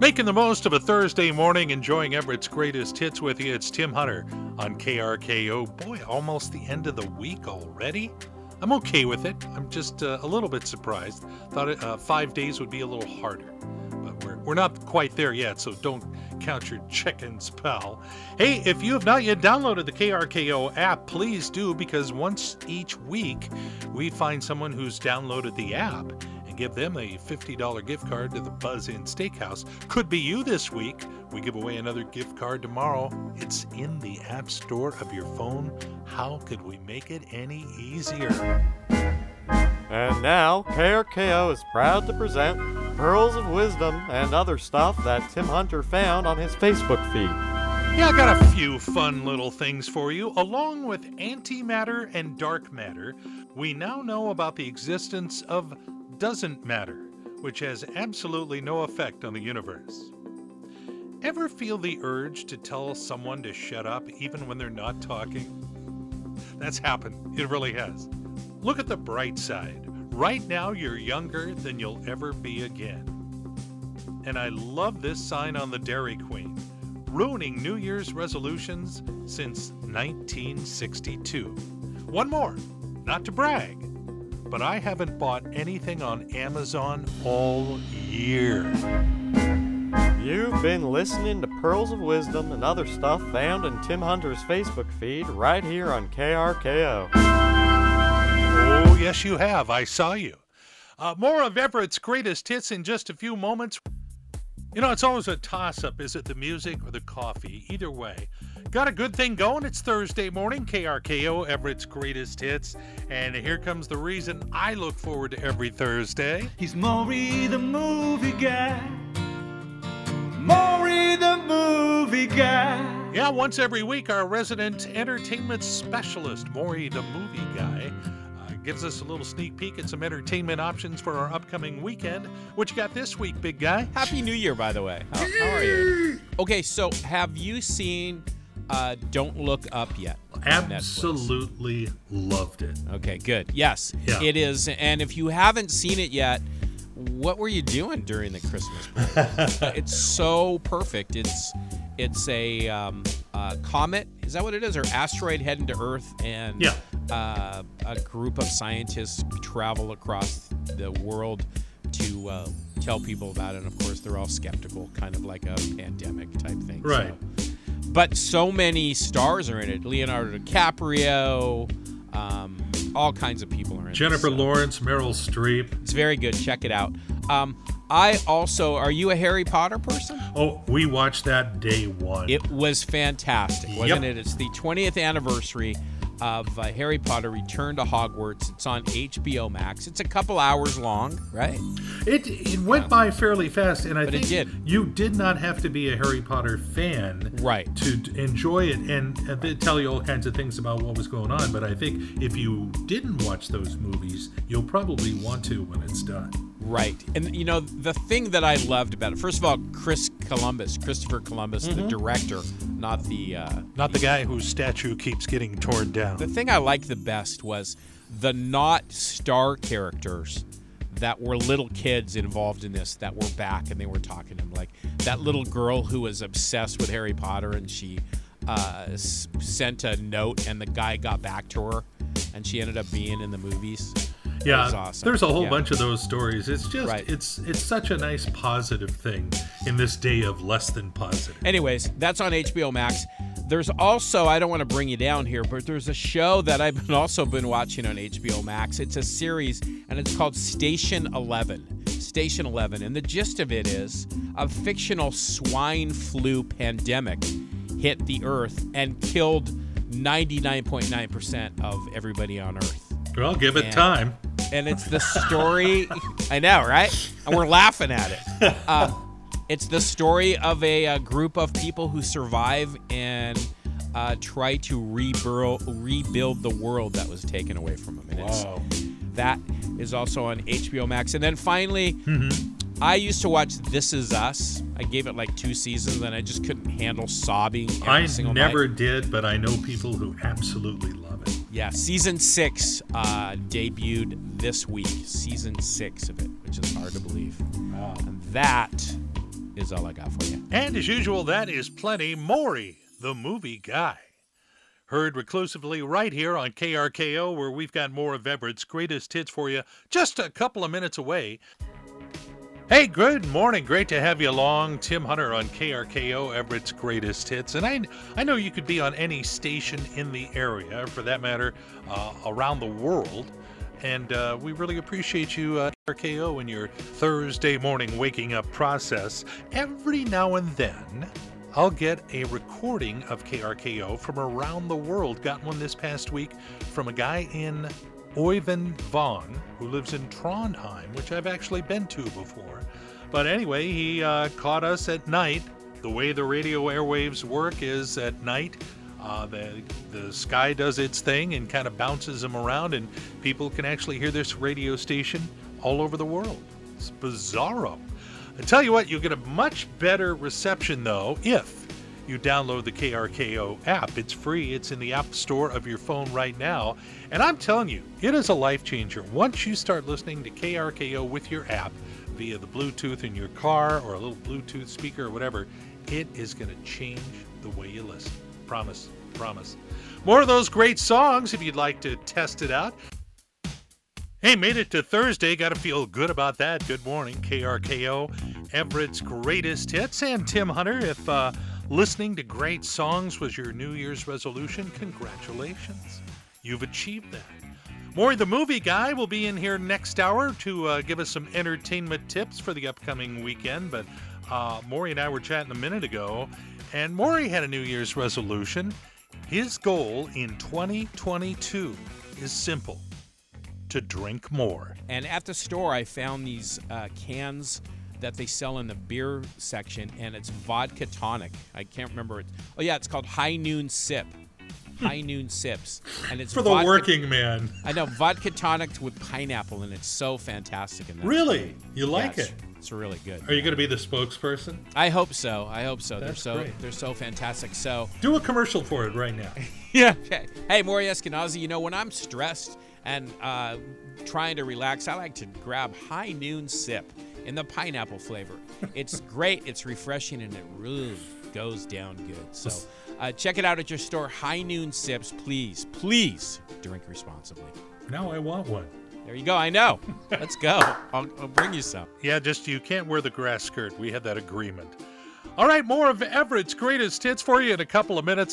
Making the most of a Thursday morning, enjoying Everett's greatest hits with you. It's Tim Hunter on KRKO. Boy, almost the end of the week already. I'm okay with it. I'm just uh, a little bit surprised. Thought uh, five days would be a little harder, but we're we're not quite there yet. So don't count your chickens, pal. Hey, if you have not yet downloaded the KRKO app, please do because once each week we find someone who's downloaded the app and give them a $50 gift card to the Buzz Inn Steakhouse. Could be you this week. We give away another gift card tomorrow. It's in the App Store of your phone. How could we make it any easier? And now, KRKO is proud to present Pearls of Wisdom and other stuff that Tim Hunter found on his Facebook feed. Yeah, I got a few fun little things for you. Along with antimatter and dark matter, we now know about the existence of doesn't matter, which has absolutely no effect on the universe. Ever feel the urge to tell someone to shut up even when they're not talking? That's happened. It really has. Look at the bright side. Right now, you're younger than you'll ever be again. And I love this sign on the Dairy Queen ruining New Year's resolutions since 1962. One more, not to brag, but I haven't bought anything on Amazon all year. You've been listening to Pearls of Wisdom and other stuff found in Tim Hunter's Facebook feed right here on KRKO. Oh, yes, you have. I saw you. Uh, more of Everett's greatest hits in just a few moments. You know, it's always a toss up. Is it the music or the coffee? Either way. Got a good thing going. It's Thursday morning, KRKO, Everett's greatest hits. And here comes the reason I look forward to every Thursday. He's Maury the movie guy. Maury the movie guy. Yeah, once every week, our resident entertainment specialist, Maury the movie guy, uh, gives us a little sneak peek at some entertainment options for our upcoming weekend. What you got this week, big guy? Happy New Year, by the way. How, how are you? Okay, so have you seen uh, Don't Look Up yet? Absolutely loved it. Okay, good. Yes, Yeah. it is. And if you haven't seen it yet, what were you doing during the Christmas break? it's so perfect. It's it's a um, uh, comet. Is that what it is? Or asteroid heading to Earth, and Yeah. uh, a group of scientists travel across the world to uh, tell people about it. And of course, they're all skeptical, kind of like a pandemic type thing. so- Right. But so many stars are in it. Leonardo DiCaprio, um, all kinds of people are in it. Jennifer so Lawrence, Meryl Streep. It's very good. Check it out. Um, I also, are you a Harry Potter person? Oh, we watched that day one. It was fantastic, wasn't Yep. it? It's the 20th anniversary of uh, Harry Potter Return to Hogwarts. It's on HBO Max. It's a couple hours long, right? It it went by fairly fast, and I But think did. you did not have to be a Harry Potter fan, Right. to enjoy it. And, tell you all kinds of things about what was going on. But I think if you didn't watch those movies, you'll probably want to when it's done. Right. And you know, the thing that I loved about it, first of all, Chris Columbus, Christopher Columbus, Mm-hmm. the director, not the uh, Not the guy whose statue keeps getting torn down. The thing I liked the best was the not star characters that were little kids involved in this that were back and they were talking to him. Like that little girl who was obsessed with Harry Potter and she uh, s- sent a note and the guy got back to her and she ended up being in the movies. Yeah, awesome. there's a whole Yeah. bunch of those stories. It's just Right. it's it's such a nice positive thing in this day of less than positive. Anyways, that's on HBO Max. There's also I don't want to bring you down here, but there's a show that I've been also been watching on HBO Max. It's a series and it's called Station 11. Station 11 and the gist of it is a fictional swine flu pandemic hit the earth and killed 99.9% of everybody on earth. Well, give it And- time. And it's the story I know, right? And we're laughing at it. Uh, it's the story of a, uh group of people who survive and uh, try to rebuild, rebuild the world that was taken away from them. And that is also on HBO Max. And then finally, I used to watch This Is Us. I gave it like two seasons, and I just couldn't handle sobbing. Every I never night. did, but I know people who absolutely love it. Yeah, season six uh, debuted this week. Season six of it, which is hard to believe. And that is all I got for you. And as usual, that is plenty. Maury, the movie guy. Heard reclusively right here on KRKO, where we've got more of Everett's greatest hits for you just a couple of minutes away. Hey, good morning. Great to have you along. Tim Hunter on KRKO, Everett's greatest hits. And I, I know you could be on any station in the area, for that matter, uh, around the world. And uh, we really appreciate you, uh, KRKO, in your Thursday morning waking up process. Every now and then, I'll get a recording of KRKO from around the world. Got one this past week from a guy in Oyvind Vaughn, who lives in Trondheim, which I've actually been to before. But anyway, he uh, caught us at night. The way the radio airwaves work is at night. Uh, the, the sky does its thing and kind of bounces them around, and people can actually hear this radio station all over the world. It's bizarro. I tell you what, you'll get a much better reception though if you download the KRKO app. It's free, it's in the App Store of your phone right now. And I'm telling you, it is a life changer. Once you start listening to KRKO with your app via the Bluetooth in your car or a little Bluetooth speaker or whatever, it is going to change the way you listen. Promise, promise. More of those great songs if you'd like to test it out. Hey, made it to Thursday. Got to feel good about that. Good morning, KRKO, Everett's greatest hits, and Tim Hunter. If uh, listening to great songs was your New Year's resolution, congratulations. You've achieved that. Maury, the movie guy, will be in here next hour to uh, give us some entertainment tips for the upcoming weekend. But uh, Maury and I were chatting a minute ago, and Maury had a New Year's resolution. His goal in 2022 is simple to drink more. And at the store, I found these uh, cans that they sell in the beer section, and it's vodka tonic. I can't remember it. Oh yeah, it's called High Noon Sip. High Noon Sips, and it's For the vodka- working man. I know vodka tonic with pineapple, and it's so fantastic. In that Really? You like it's, it? It's really good. Are you going to be the spokesperson? I hope so. I hope so. That's they're so great. they're so fantastic. So Do a commercial for it right now. yeah. Hey, Maury Eskenazi, you know, when I'm stressed and uh, trying to relax, I like to grab High Noon Sip in the pineapple flavor. It's great, it's refreshing, and it really goes down good. So uh, check it out at your store. High Noon Sips. Please, please drink responsibly. Now I want one. There you go. I know. Let's go. I'll, I'll bring you some. Yeah, just you can't wear the grass skirt. We had that agreement. All right, more of Everett's greatest hits for you in a couple of minutes.